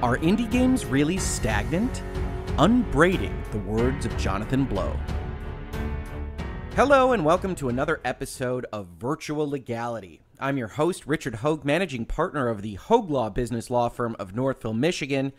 Are indie games really stagnant? Unbraiding the words of Jonathan Blow. Hello, and welcome to another episode of Virtual Legality. I'm your host, Richard Hoeg, managing partner of the Hoeg Law business law firm of Northville, Michigan.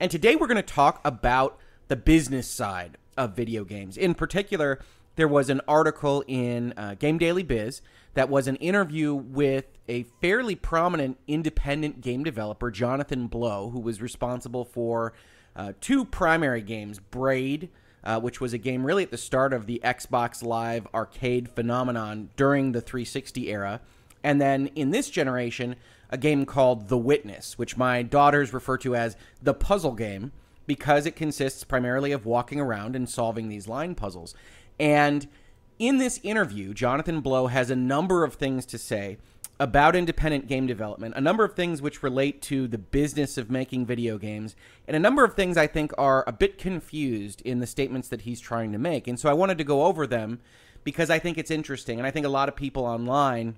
And today we're going to talk about the business side of video games. In particular, there was an article in uh, Game Daily Biz that was an interview with a fairly prominent independent game developer, Jonathan Blow, who was responsible for uh, two primary games Braid, uh, which was a game really at the start of the Xbox Live arcade phenomenon during the 360 era. And then in this generation, a game called The Witness, which my daughters refer to as the puzzle game because it consists primarily of walking around and solving these line puzzles. And in this interview, Jonathan Blow has a number of things to say about independent game development, a number of things which relate to the business of making video games, and a number of things I think are a bit confused in the statements that he's trying to make. And so I wanted to go over them because I think it's interesting. And I think a lot of people online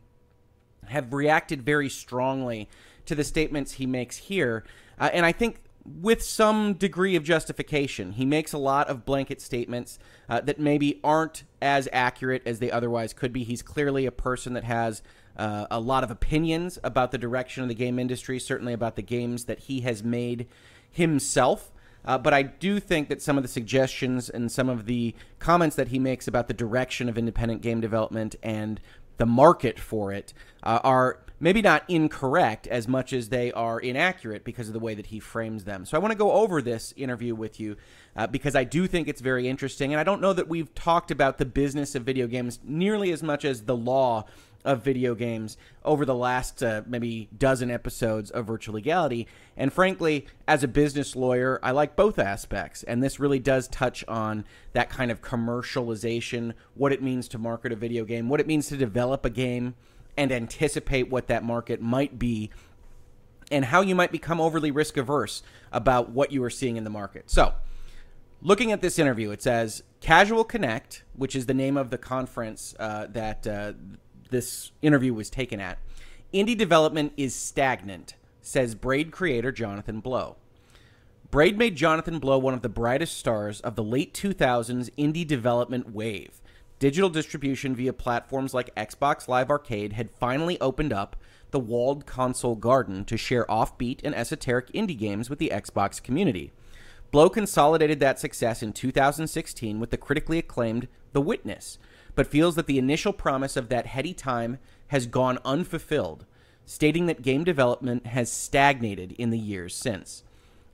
have reacted very strongly to the statements he makes here. Uh, and I think with some degree of justification. He makes a lot of blanket statements uh, that maybe aren't as accurate as they otherwise could be. He's clearly a person that has uh, a lot of opinions about the direction of the game industry, certainly about the games that he has made himself. Uh, but I do think that some of the suggestions and some of the comments that he makes about the direction of independent game development and the market for it uh, are maybe not incorrect as much as they are inaccurate because of the way that he frames them. So I want to go over this interview with you uh, because I do think it's very interesting. And I don't know that we've talked about the business of video games nearly as much as the law of video games over the last uh, maybe dozen episodes of Virtual Legality. And frankly, as a business lawyer, I like both aspects. And this really does touch on that kind of commercialization, what it means to market a video game, what it means to develop a game and anticipate what that market might be and how you might become overly risk averse about what you are seeing in the market. So, looking at this interview, it says Casual Connect, which is the name of the conference uh, that uh, this interview was taken at. Indie development is stagnant, says Braid creator Jonathan Blow. Braid made Jonathan Blow one of the brightest stars of the late 2000s indie development wave. Digital distribution via platforms like Xbox Live Arcade had finally opened up the walled console garden to share offbeat and esoteric indie games with the Xbox community. Blow consolidated that success in 2016 with the critically acclaimed The Witness, but feels that the initial promise of that heady time has gone unfulfilled, stating that game development has stagnated in the years since.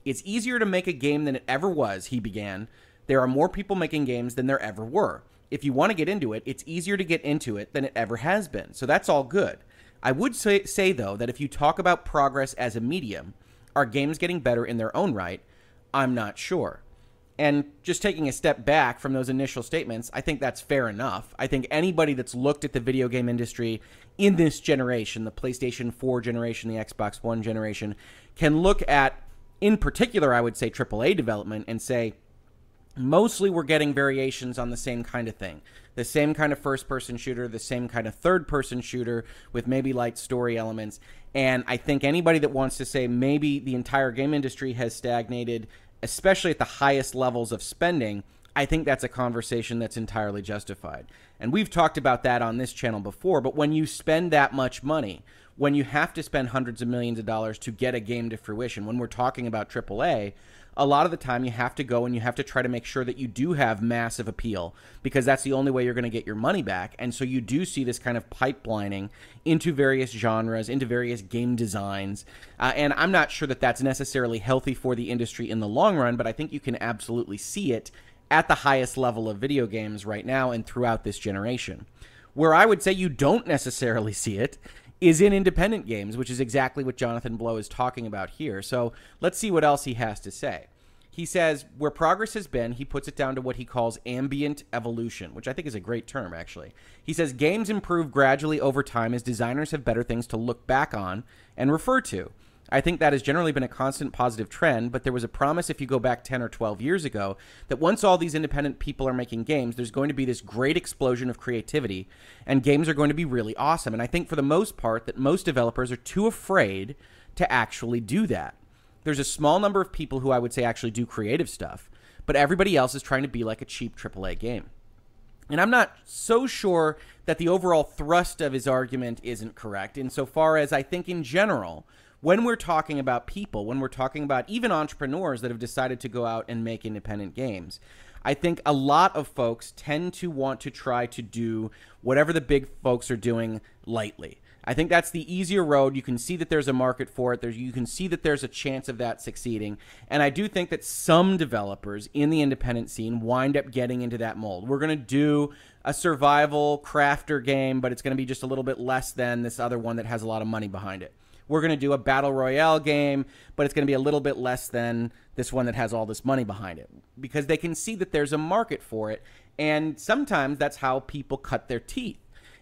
It's easier to make a game than it ever was, he began. There are more people making games than there ever were if you want to get into it, it's easier to get into it than it ever has been. So that's all good. I would say, say though that if you talk about progress as a medium, are games getting better in their own right? I'm not sure. And just taking a step back from those initial statements, I think that's fair enough. I think anybody that's looked at the video game industry in this generation, the PlayStation 4 generation, the Xbox One generation, can look at, in particular, I would say AAA development and say, mostly we're getting variations on the same kind of thing. The same kind of first person shooter the same kind of third person shooter with maybe light story elements. And i think anybody that wants to say maybe the entire game industry has stagnated especially at the highest levels of spending i think that's a conversation that's entirely justified. And we've talked about that on this channel before but when you spend that much money when you have to spend hundreds of millions of dollars to get a game to fruition when we're talking about AAA a lot of the time you have to go and you have to try to make sure that you do have massive appeal because that's the only way you're going to get your money back. And so you do see this kind of pipelining into various genres, into various game designs. Uh, and I'm not sure that that's necessarily healthy for the industry in the long run, but I think you can absolutely see it at the highest level of video games right now and throughout this generation. Where I would say you don't necessarily see it is in independent games, which is exactly what Jonathan Blow is talking about here. So let's see what else he has to say. He says where progress has been, he puts it down to what he calls ambient evolution, which I think is a great term, actually. He says games improve gradually over time as designers have better things to look back on and refer to. I think that has generally been a constant positive trend, but there was a promise if you go back 10 or 12 years ago that once all these independent people are making games, there's going to be this great explosion of creativity and games are going to be really awesome. And I think for the most part that most developers are too afraid to actually do that. There's a small number of people who I would say actually do creative stuff, but everybody else is trying to be like a cheap AAA game. And I'm not so sure that the overall thrust of his argument isn't correct, insofar as I think in general, when we're talking about people, when we're talking about even entrepreneurs that have decided to go out and make independent games, I think a lot of folks tend to want to try to do whatever the big folks are doing lightly. I think that's the easier road. You can see that there's a market for it. There's, you can see that there's a chance of that succeeding. And I do think that some developers in the independent scene wind up getting into that mold. We're going to do a survival crafter game, but it's going to be just a little bit less than this other one that has a lot of money behind it we're going to do a battle royale game, but it's going to be a little bit less than this one that has all this money behind it because they can see that there's a market for it. And sometimes that's how people cut their teeth.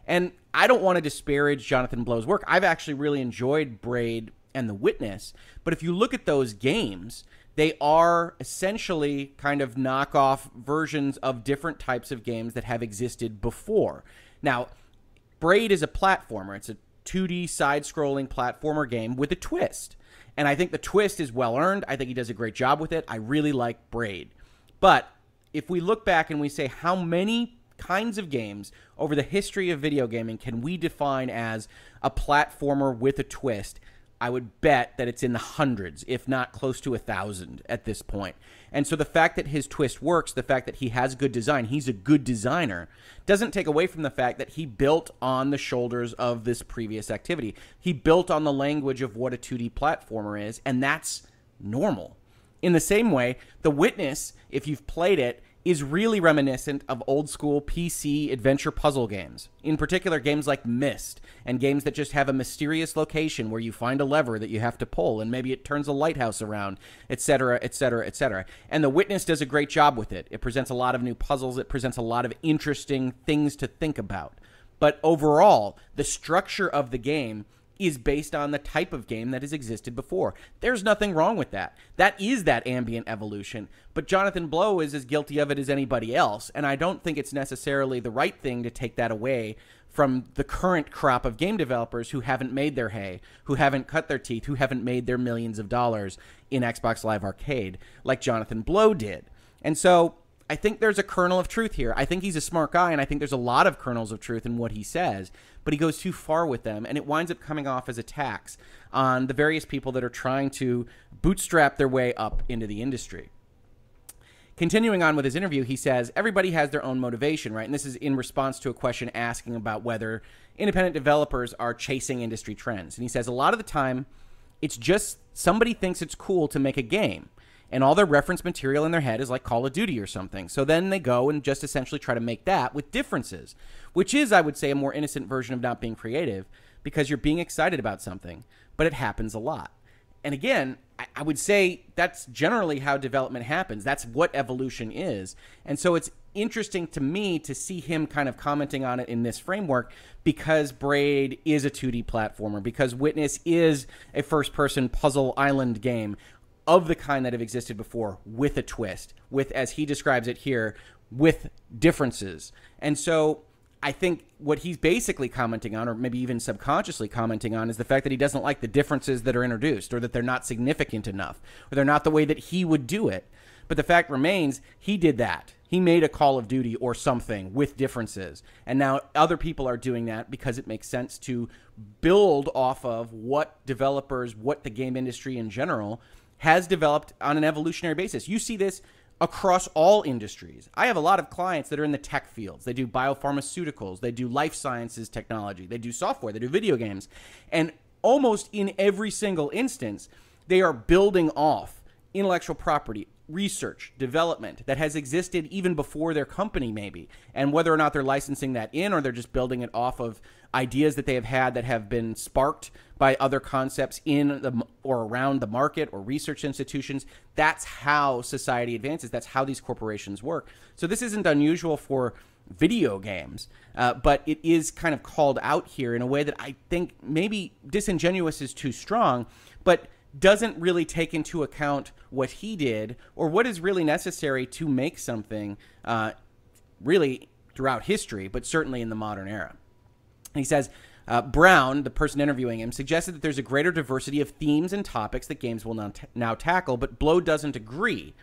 And I don't want to disparage Jonathan Blow's work. I've actually really enjoyed Braid and The Witness. But if you look at those games, they are essentially kind of knockoff versions of different types of games that have existed before. Now, Braid is a platformer. It's a 2D side scrolling platformer game with a twist. And I think the twist is well earned. I think he does a great job with it. I really like Braid. But if we look back and we say how many kinds of games over the history of video gaming can we define as a platformer with a twist? I would bet that it's in the hundreds, if not close to a thousand at this point. And so the fact that his twist works, the fact that he has good design, he's a good designer, doesn't take away from the fact that he built on the shoulders of this previous activity. He built on the language of what a 2D platformer is, and that's normal. In the same way, The Witness, if you've played it, is really reminiscent of old school PC adventure puzzle games. In particular, games like Myst and games that just have a mysterious location where you find a lever that you have to pull and maybe it turns a lighthouse around, etc., etc., etc. And The Witness does a great job with it. It presents a lot of new puzzles, it presents a lot of interesting things to think about. But overall, the structure of the game is based on the type of game that has existed before. There's nothing wrong with that. That is that ambient evolution. But Jonathan Blow is as guilty of it as anybody else. And I don't think it's necessarily the right thing to take that away from the current crop of game developers who haven't made their hay, who haven't cut their teeth, who haven't made their millions of dollars in Xbox Live Arcade like Jonathan Blow did. And so I think there's a kernel of truth here. I think he's a smart guy, and I think there's a lot of kernels of truth in what he says, but he goes too far with them, and it winds up coming off as attacks on the various people that are trying to bootstrap their way up into the industry. Continuing on with his interview, he says everybody has their own motivation, right? And this is in response to a question asking about whether independent developers are chasing industry trends. And he says a lot of the time, it's just somebody thinks it's cool to make a game and all their reference material in their head is like Call of Duty or something. So then they go and just essentially try to make that with differences, which is, I would say, a more innocent version of not being creative because you're being excited about something, but it happens a lot. And again, I, would say that's generally how development happens. That's what evolution is. And so it's interesting to me to see him kind of commenting on it in this framework because Braid is a 2D platformer, because Witness is a first person puzzle island game of the kind that have existed before with a twist, with, as he describes it here, with differences. And so I think what he's basically commenting on, or maybe even subconsciously commenting on, is the fact that he doesn't like the differences that are introduced, or that they're not significant enough, or they're not the way that he would do it. But the fact remains, he did that. He made a Call of Duty or something with differences. And now other people are doing that because it makes sense to build off of what developers, what the game industry in general has developed on an evolutionary basis. You see this across all industries. I have a lot of clients that are in the tech fields. They do biopharmaceuticals, they do life sciences technology, they do software, they do video games. And almost in every single instance, they are building off intellectual property, research, development that has existed even before their company, maybe, and whether or not they're licensing that in or they're just building it off of ideas that they have had that have been sparked by other concepts in the or around the market or research institutions. That's how society advances. That's how these corporations work. So this isn't unusual for video games, uh, but it is kind of called out here in a way that I think maybe disingenuous is too strong, but doesn't really take into account what he did or what is really necessary to make something uh, really throughout history, but certainly in the modern era. he says, uh, Brown, the person interviewing him, suggested that there's a greater diversity of themes and topics that games will now, now tackle, but Blow doesn't agree.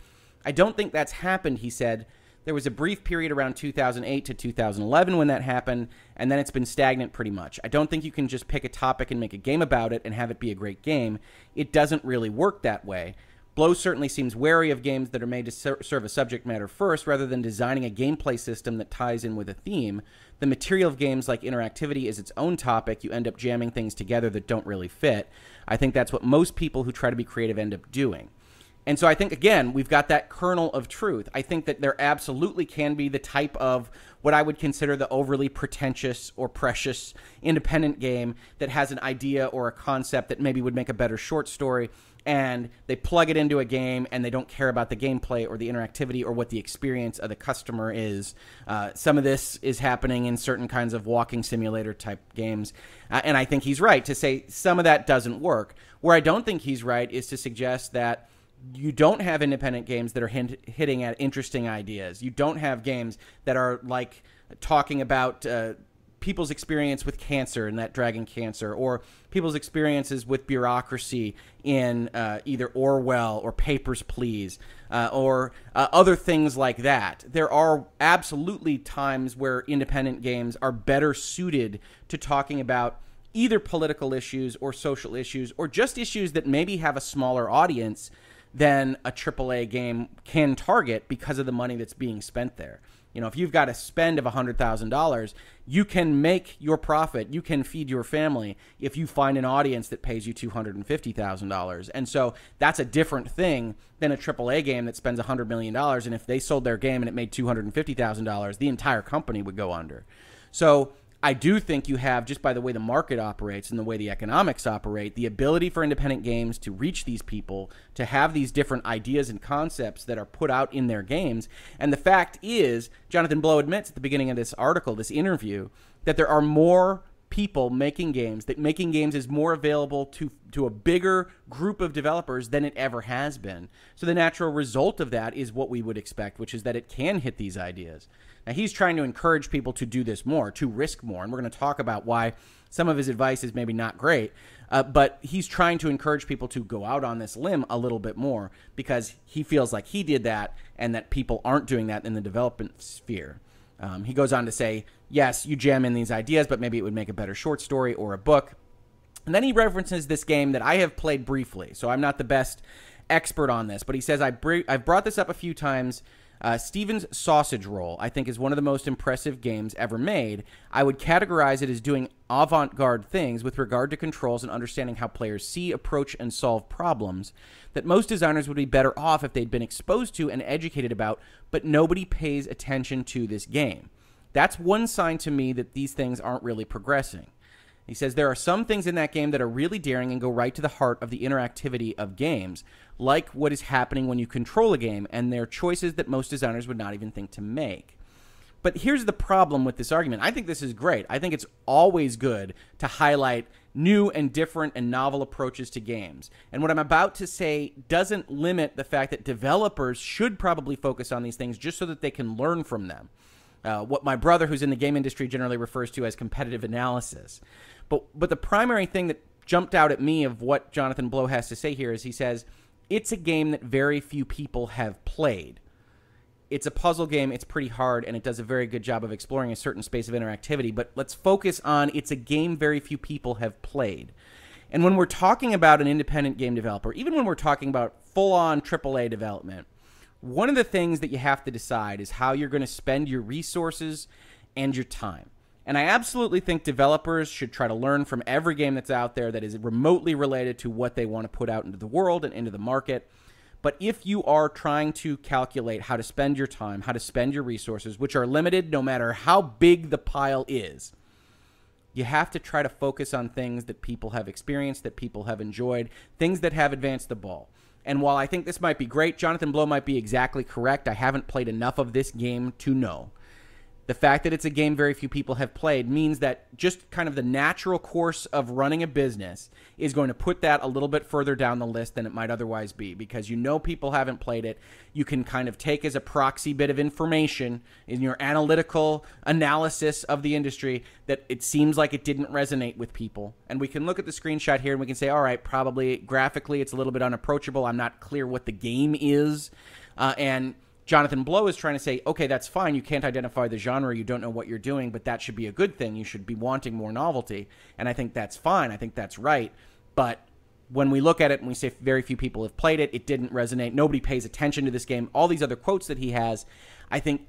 I don't think that's happened, he said. There was a brief period around 2008 to 2011 when that happened, and then it's been stagnant pretty much. I don't think you can just pick a topic and make a game about it and have it be a great game. It doesn't really work that way. Blow certainly seems wary of games that are made to ser- serve a subject matter first rather than designing a gameplay system that ties in with a theme. The material of games like interactivity is its own topic. You end up jamming things together that don't really fit. I think that's what most people who try to be creative end up doing. And so I think, again, we've got that kernel of truth. I think that there absolutely can be the type of what I would consider the overly pretentious or precious independent game that has an idea or a concept that maybe would make a better short story. And they plug it into a game and they don't care about the gameplay or the interactivity or what the experience of the customer is. Uh, some of this is happening in certain kinds of walking simulator type games. Uh, and I think he's right to say some of that doesn't work. Where I don't think he's right is to suggest that you don't have independent games that are hint, hitting at interesting ideas. You don't have games that are like talking about uh, people's experience with cancer and that dragon cancer, or people's experiences with bureaucracy in uh, either Orwell or Papers, Please, uh, or uh, other things like that. There are absolutely times where independent games are better suited to talking about either political issues or social issues, or just issues that maybe have a smaller audience than a AAA game can target because of the money that's being spent there. You know, if you've got a spend of $100,000, you can make your profit, you can feed your family if you find an audience that pays you $250,000. And so that's a different thing than a AAA game that spends $100 million. And if they sold their game and it made $250,000, the entire company would go under. So I do think you have, just by the way the market operates and the way the economics operate, the ability for independent games to reach these people, to have these different ideas and concepts that are put out in their games. And the fact is, Jonathan Blow admits at the beginning of this article, this interview, that there are more people making games, that making games is more available to, to a bigger group of developers than it ever has been. So the natural result of that is what we would expect, which is that it can hit these ideas. Now, he's trying to encourage people to do this more, to risk more. And we're going to talk about why some of his advice is maybe not great. Uh, but he's trying to encourage people to go out on this limb a little bit more because he feels like he did that and that people aren't doing that in the development sphere. Um, he goes on to say, yes, you jam in these ideas, but maybe it would make a better short story or a book. And then he references this game that I have played briefly, so I'm not the best expert on this, but he says, I br- I've brought this up a few times uh, Stephen's Sausage Roll, I think, is one of the most impressive games ever made. I would categorize it as doing avant garde things with regard to controls and understanding how players see, approach, and solve problems that most designers would be better off if they'd been exposed to and educated about, but nobody pays attention to this game. That's one sign to me that these things aren't really progressing. He says there are some things in that game that are really daring and go right to the heart of the interactivity of games, like what is happening when you control a game, and they're choices that most designers would not even think to make. But here's the problem with this argument. I think this is great. I think it's always good to highlight new and different and novel approaches to games. And what I'm about to say doesn't limit the fact that developers should probably focus on these things just so that they can learn from them. Uh, what my brother, who's in the game industry, generally refers to as competitive analysis. But but the primary thing that jumped out at me of what Jonathan Blow has to say here is he says it's a game that very few people have played. It's a puzzle game, it's pretty hard, and it does a very good job of exploring a certain space of interactivity. But let's focus on it's a game very few people have played. And when we're talking about an independent game developer, even when we're talking about full on AAA development, one of the things that you have to decide is how you're going to spend your resources and your time. And I absolutely think developers should try to learn from every game that's out there that is remotely related to what they want to put out into the world and into the market. But if you are trying to calculate how to spend your time, how to spend your resources, which are limited no matter how big the pile is, you have to try to focus on things that people have experienced, that people have enjoyed, things that have advanced the ball. And while I think this might be great, Jonathan Blow might be exactly correct. I haven't played enough of this game to know. The fact that it's a game very few people have played means that just kind of the natural course of running a business is going to put that a little bit further down the list than it might otherwise be because you know people haven't played it. You can kind of take as a proxy bit of information in your analytical analysis of the industry that it seems like it didn't resonate with people. And we can look at the screenshot here and we can say, all right, probably graphically it's a little bit unapproachable. I'm not clear what the game is. Uh, and Jonathan Blow is trying to say, okay, that's fine. You can't identify the genre. You don't know what you're doing, but that should be a good thing. You should be wanting more novelty. And I think that's fine. I think that's right. But when we look at it and we say very few people have played it, it didn't resonate. Nobody pays attention to this game. All these other quotes that he has, I think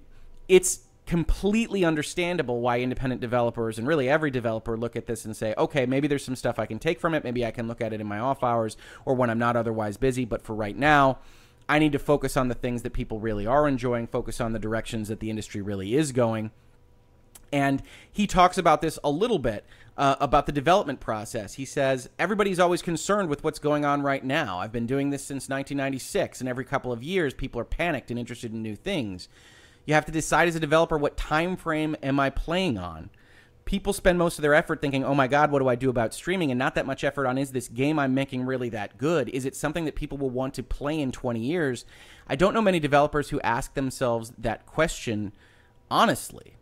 it's completely understandable why independent developers and really every developer look at this and say, okay, maybe there's some stuff I can take from it. Maybe I can look at it in my off hours or when I'm not otherwise busy. But for right now, I need to focus on the things that people really are enjoying, focus on the directions that the industry really is going. And he talks about this a little bit uh, about the development process. He says, Everybody's always concerned with what's going on right now. I've been doing this since 1996, and every couple of years, people are panicked and interested in new things. You have to decide as a developer what time frame am I playing on? People spend most of their effort thinking, oh my God, what do I do about streaming? And not that much effort on is this game I'm making really that good? Is it something that people will want to play in 20 years? I don't know many developers who ask themselves that question honestly.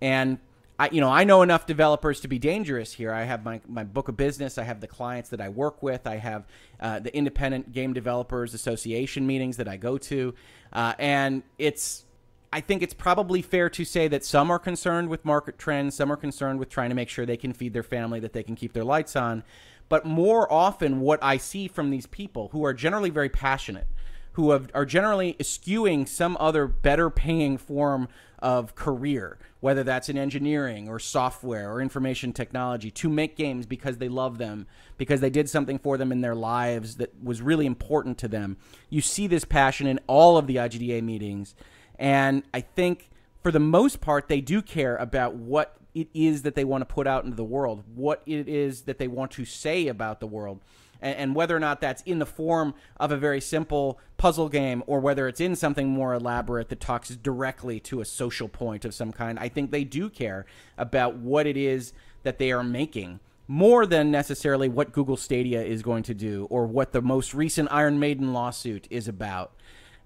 And I, you know, I know enough developers to be dangerous here. I have my, my book of business. I have the clients that I work with. I have uh, the Independent Game Developers Association meetings that I go to. Uh, and it's I think it's probably fair to say that some are concerned with market trends, some are concerned with trying to make sure they can feed their family, that they can keep their lights on. But more often, what I see from these people who are generally very passionate, who have, are generally eschewing some other better paying form of career, whether that's in engineering or software or information technology, to make games because they love them, because they did something for them in their lives that was really important to them. You see this passion in all of the IGDA meetings. And I think for the most part, they do care about what it is that they want to put out into the world, what it is that they want to say about the world, and, and, whether or not that's in the form of a very simple puzzle game or whether it's in something more elaborate that talks directly to a social point of some kind. I think they do care about what it is that they are making. More than necessarily what Google Stadia is going to do or what the most recent Iron Maiden lawsuit is about.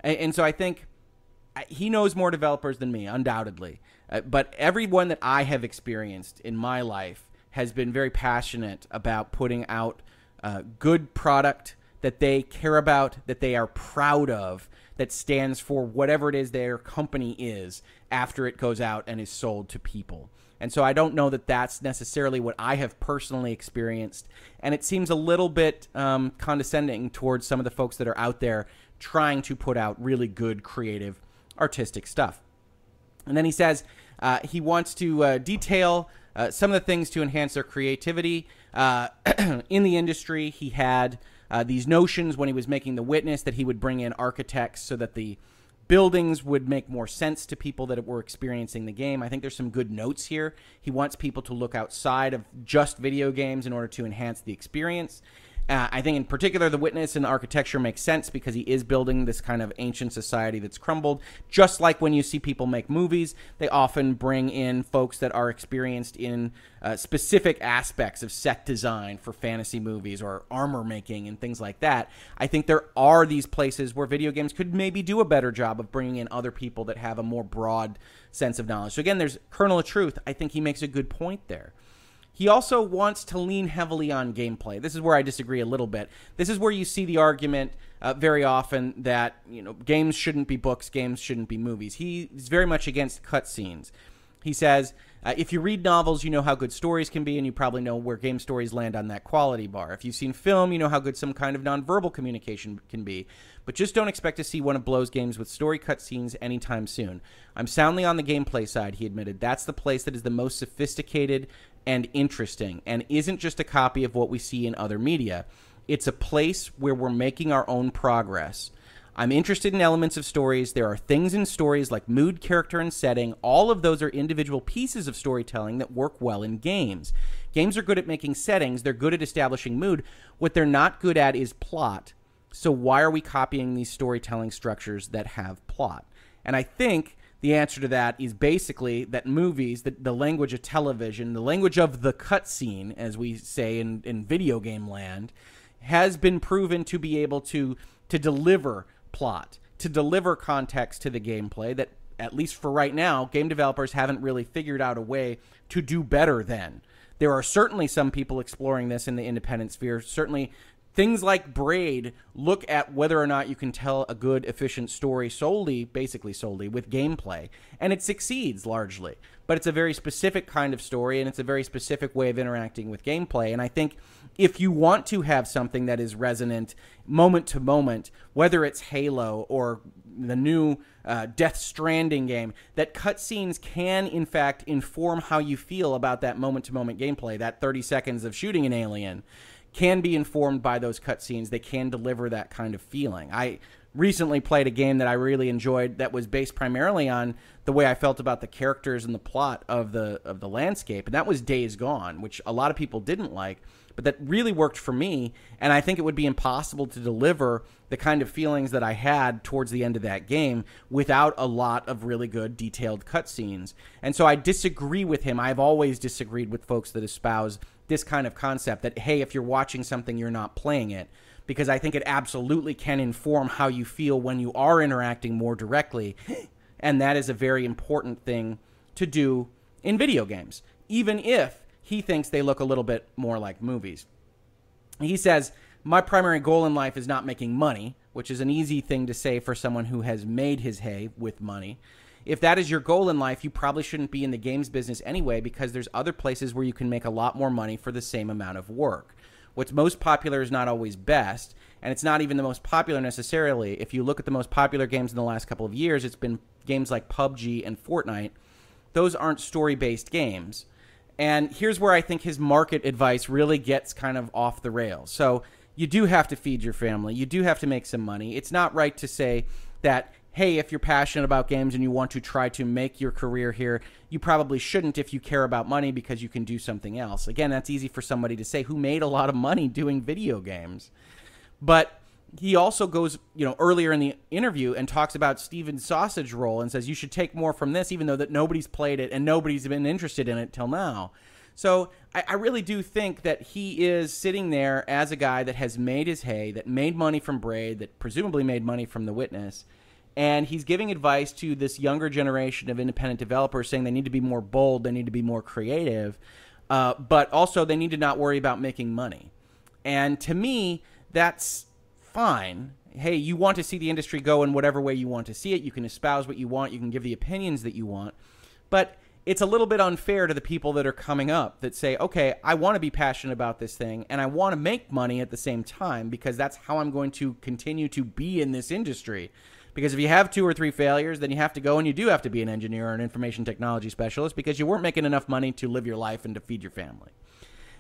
and, and so I think he knows more developers than me, undoubtedly. Uh, but everyone that I have experienced in my life has been very passionate about putting out uh, good product that they care about, that they are proud of, that stands for whatever it is their company is after it goes out and is sold to people. And so I don't know that that's necessarily what I have personally experienced. And it seems a little bit um, condescending towards some of the folks that are out there trying to put out really good creative artistic stuff. And then he says uh, he wants to uh, detail uh, some of the things to enhance their creativity. Uh, in the industry, he had uh, these notions when he was making The Witness that he would bring in architects so that the buildings would make more sense to people that were experiencing the game. I think there's some good notes here. He wants people to look outside of just video games in order to enhance the experience. Uh, I think, in particular, the witness and the architecture makes sense because he is building this kind of ancient society that's crumbled. Just like when you see people make movies, they often bring in folks that are experienced in uh, specific aspects of set design for fantasy movies or armor making and things like that. I think there are these places where video games could maybe do a better job of bringing in other people that have a more broad sense of knowledge. So, again, there's kernel of truth. I think he makes a good point there. He also wants to lean heavily on gameplay. This is where I disagree a little bit. This is where you see the argument uh, very often that you know games shouldn't be books, games shouldn't be movies. He's very much against cutscenes. He says uh, if you read novels, you know how good stories can be, and you probably know where game stories land on that quality bar. If you've seen film, you know how good some kind of nonverbal communication can be. But just don't expect to see one of Blow's games with story cutscenes anytime soon. I'm soundly on the gameplay side, he admitted. That's the place that is the most sophisticated and interesting, and isn't just a copy of what we see in other media. It's a place where we're making our own progress. I'm interested in elements of stories. There are things in stories like mood, character, and setting. All of those are individual pieces of storytelling that work well in games. Games are good at making settings, they're good at establishing mood. What they're not good at is plot. So, why are we copying these storytelling structures that have plot? And I think the answer to that is basically that movies, the, the language of television, the language of the cutscene, as we say in, in video game land, has been proven to be able to to deliver plot, to deliver context to the gameplay that at least for right now, game developers haven't really figured out a way to do better than. There are certainly some people exploring this in the independent sphere. Certainly, things like Braid look at whether or not you can tell a good, efficient story solely, basically solely, with gameplay. And it succeeds largely. But it's a very specific kind of story, and it's a very specific way of interacting with gameplay. And I think if you want to have something that is resonant moment to moment, whether it's Halo or the new uh, Death Stranding game, that cutscenes can, in fact, inform how you feel about that moment to moment gameplay. That 30 seconds of shooting an alien can be informed by those cutscenes. They can deliver that kind of feeling. I recently played a game that I really enjoyed that was based primarily on the way I felt about the characters and the plot of the of the landscape, and that was Days Gone, which a lot of people didn't like but that really worked for me. And I think it would be impossible to deliver the kind of feelings that I had towards the end of that game without a lot of really good detailed cutscenes. And so I disagree with him. I've always disagreed with folks that espouse this kind of concept that, hey, if you're watching something, you're not playing it. Because I think it absolutely can inform how you feel when you are interacting more directly. And that is a very important thing to do in video games. Even if he thinks they look a little bit more like movies. He says, My primary goal in life is not making money, which is an easy thing to say for someone who has made his hay with money. If that is your goal in life, you probably shouldn't be in the games business anyway because there's other places where you can make a lot more money for the same amount of work. What's most popular is not always best, and it's not even the most popular necessarily. If you look at the most popular games in the last couple of years, it's been games like PUBG and Fortnite. Those aren't story based games. And here's where I think his market advice really gets kind of off the rails. So you do have to feed your family. You do have to make some money. It's not right to say that, hey, if you're passionate about games and you want to try to make your career here, you probably shouldn't if you care about money because you can do something else. Again, that's easy for somebody to say who made a lot of money doing video games. But he also goes, you know, earlier in the interview and talks about Stephen's sausage roll and says you should take more from this, even though that nobody's played it and nobody's been interested in it till now. So I, I, really do think that he is sitting there as a guy that has made his hay, that made money from Braid, that presumably made money from The Witness, and he's giving advice to this younger generation of independent developers, saying they need to be more bold, they need to be more creative, uh, but also they need to not worry about making money. And to me, that's fine. Hey, you want to see the industry go in whatever way you want to see it. You can espouse what you want. You can give the opinions that you want. But it's a little bit unfair to the people that are coming up that say, okay, I want to be passionate about this thing and I want to make money at the same time because that's how I'm going to continue to be in this industry. Because if you have two or three failures, then you have to go and you do have to be an engineer or an information technology specialist because you weren't making enough money to live your life and to feed your family.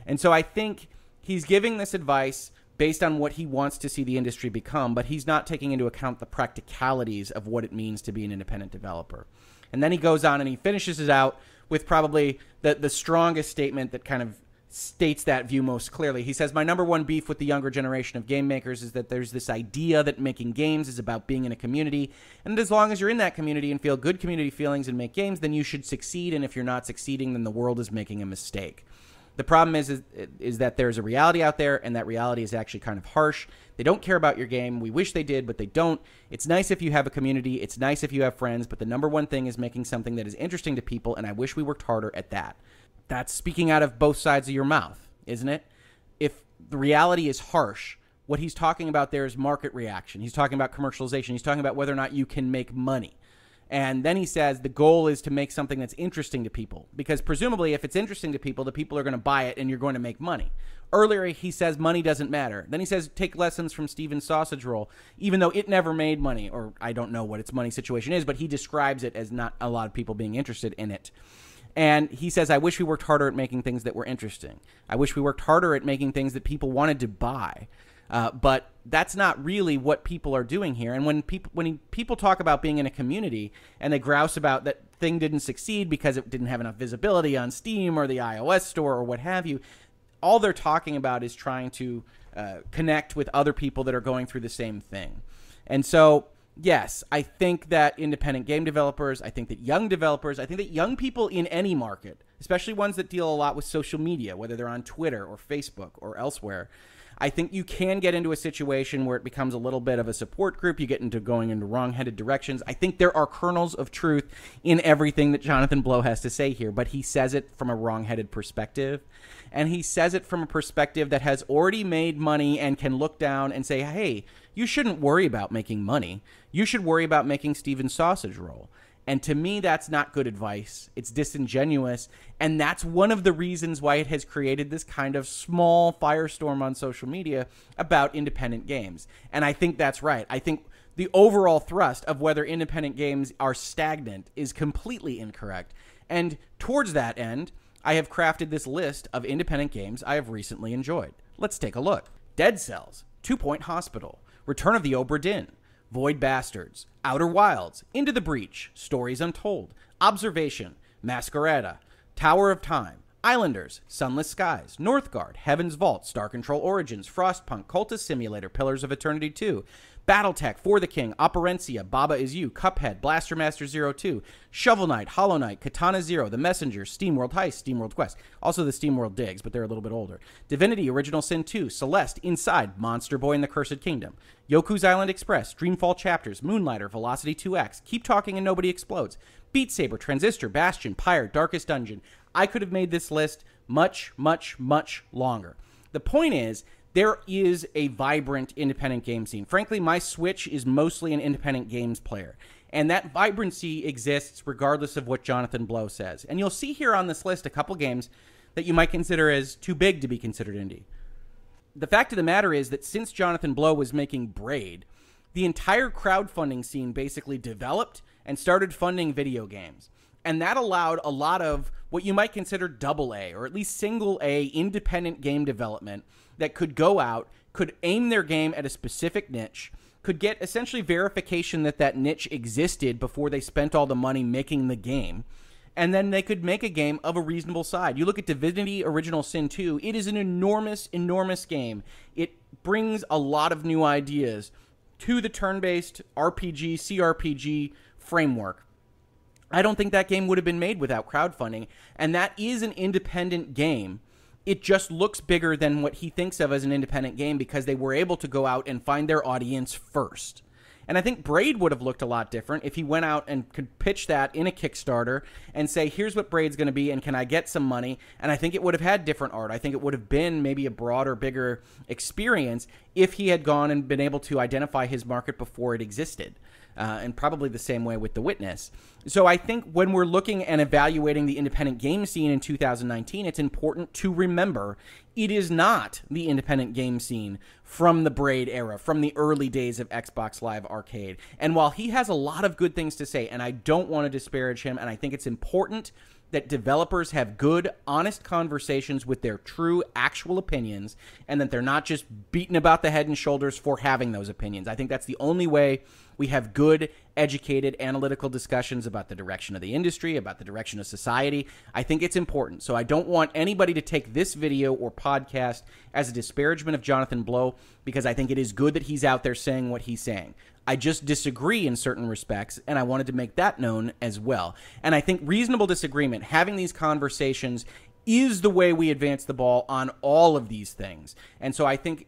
And so I think he's giving this advice based on what he wants to see the industry become, but he's not taking into account the practicalities of what it means to be an independent developer. And then he goes on and he finishes it out with probably the, the strongest statement that kind of states that view most clearly. He says, My number one beef with the younger generation of game makers is that there's this idea that making games is about being in a community. And as long as you're in that community and feel good community feelings and make games, then you should succeed. And if you're not succeeding, then the world is making a mistake. The problem is, is, is that there's a reality out there, and that reality is actually kind of harsh. They don't care about your game. We wish they did, but they don't. It's nice if you have a community. It's nice if you have friends, but the number one thing is making something that is interesting to people, and I wish we worked harder at that. That's speaking out of both sides of your mouth, isn't it? If the reality is harsh, what he's talking about there is market reaction. He's talking about commercialization. He's talking about whether or not you can make money. And then he says the goal is to make something that's interesting to people because presumably if it's interesting to people, the people are going to buy it and you're going to make money. Earlier he says money doesn't matter. Then he says take lessons from Stephen's sausage roll, even though it never made money or I don't know what its money situation is, but he describes it as not a lot of people being interested in it. And he says, I wish we worked harder at making things that were interesting. I wish we worked harder at making things that people wanted to buy. Uh, but that's not really what people are doing here. And when people when he, people talk about being in a community and they grouse about that thing didn't succeed because it didn't have enough visibility on Steam or the iOS store or what have you, all they're talking about is trying to uh, connect with other people that are going through the same thing. And so, yes, I think that independent game developers, I think that young developers, I think that young people in any market, especially ones that deal a lot with social media, whether they're on Twitter or Facebook or elsewhere, I think you can get into a situation where it becomes a little bit of a support group. You get into going into wrong-headed directions. I think there are kernels of truth in everything that Jonathan Blow has to say here, but he says it from a wrong-headed perspective. And he says it from a perspective that has already made money and can look down and say, hey, you shouldn't worry about making money. You should worry about making Stephen Sausage roll. And to me, that's not good advice. It's disingenuous. And that's one of the reasons why it has created this kind of small firestorm on social media about independent games. And I think that's right. I think the overall thrust of whether independent games are stagnant is completely incorrect. And towards that end, I have crafted this list of independent games I have recently enjoyed. Let's take a look Dead Cells, Two Point Hospital, Return of the Obra Dinn. Void Bastards, Outer Wilds, Into the Breach, Stories Untold, Observation, Masquerada, Tower of Time, Islanders, Sunless Skies, Northgard, Heaven's Vault, Star Control Origins, Frostpunk, Cultist Simulator, Pillars of Eternity 2, Battletech, For the King, Operencia, Baba Is You, Cuphead, Blaster Master 02, Shovel Knight, Hollow Knight, Katana Zero, The Messenger, SteamWorld Heist, SteamWorld Quest, also the SteamWorld Digs, but they're a little bit older, Divinity, Original Sin 2, Celeste, Inside, Monster Boy and the Cursed Kingdom, Yoku's Island Express, Dreamfall Chapters, Moonlighter, Velocity 2X, Keep Talking and Nobody Explodes, Beat Saber, Transistor, Bastion, Pyre, Darkest Dungeon. I could have made this list much, much, much longer. The point is, there is a vibrant independent game scene. Frankly, my Switch is mostly an independent games player. And that vibrancy exists regardless of what Jonathan Blow says. And you'll see here on this list a couple games that you might consider as too big to be considered indie. The fact of the matter is that since Jonathan Blow was making Braid, the entire crowdfunding scene basically developed and started funding video games. And that allowed a lot of what you might consider double A or at least single A independent game development that could go out, could aim their game at a specific niche, could get essentially verification that that niche existed before they spent all the money making the game. And then they could make a game of a reasonable side. You look at Divinity Original Sin 2, it is an enormous, enormous game. It brings a lot of new ideas to the turn based RPG, CRPG framework. I don't think that game would have been made without crowdfunding. And that is an independent game it just looks bigger than what he thinks of as an independent game because they were able to go out and find their audience first. And I think Braid would have looked a lot different if he went out and could pitch that in a Kickstarter and say, here's what Braid's going to be, and can I get some money? And I think it would have had different art. I think it would have been maybe a broader, bigger experience if he had gone and been able to identify his market before it existed uh, and probably the same way with The Witness. So I think when we're looking and evaluating the independent game scene in 2019, it's important to remember it is not the independent game scene from the Braid era, from the early days of Xbox Live Arcade. And while he has a lot of good things to say, and I don't want to disparage him, and I think it's important that developers have good, honest conversations with their true, actual opinions, and that they're not just beaten about the head and shoulders for having those opinions. I think that's the only way we have good, educated, analytical discussions about the direction of the industry, about the direction of society. I think it's important. So I don't want anybody to take this video or podcast as a disparagement of Jonathan Blow because I think it is good that he's out there saying what he's saying. I just disagree in certain respects, and I wanted to make that known as well. And I think reasonable disagreement, having these conversations, is the way we advance the ball on all of these things. And so I think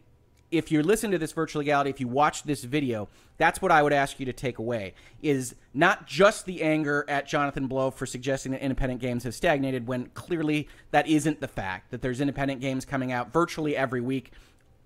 if you're listening to this virtual legality, if you watch this video, that's what I would ask you to take away is not just the anger at Jonathan Blow for suggesting that independent games have stagnated when clearly that isn't the fact that there's independent games coming out virtually every week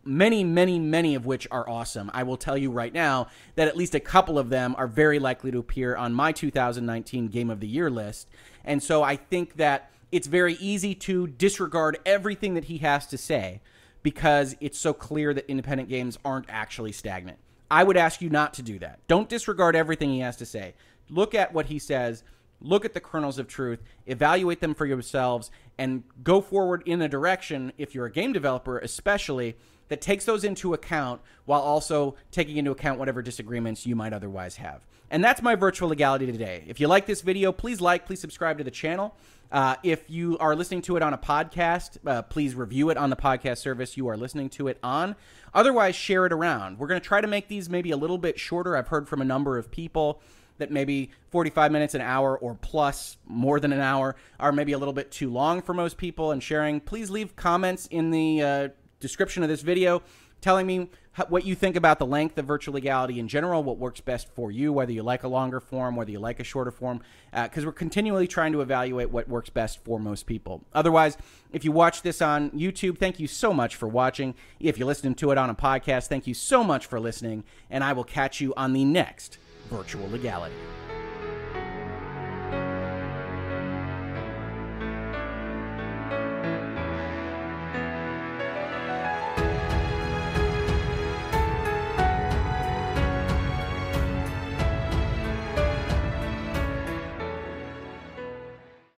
many many many of which are awesome. I will tell you right now that at least a couple of them are very likely to appear on my 2019 game of the year list. And so I think that it's very easy to disregard everything that he has to say because it's so clear that independent games aren't actually stagnant. I would ask you not to do that. Don't disregard everything he has to say. Look at what he says look at the kernels of truth, evaluate them for yourselves, and go forward in a direction, if you're a game developer especially, that takes those into account while also taking into account whatever disagreements you might otherwise have. And that's my virtual legality today. If you like this video, please like, please subscribe to the channel. Uh, if you are listening to it on a podcast, uh, please review it on the podcast service you are listening to it on. Otherwise, share it around. We're going to try to make these maybe a little bit shorter. I've heard from a number of people that maybe 45 minutes, an hour, or plus more than an hour are maybe a little bit too long for most people. And sharing, please leave comments in the uh, description of this video telling me what you think about the length of virtual legality in general, what works best for you, whether you like a longer form, whether you like a shorter form, because uh, we're continually trying to evaluate what works best for most people. Otherwise, if you watch this on YouTube, thank you so much for watching. If you're listening to it on a podcast, thank you so much for listening, and I will catch you on the next Virtual Legality.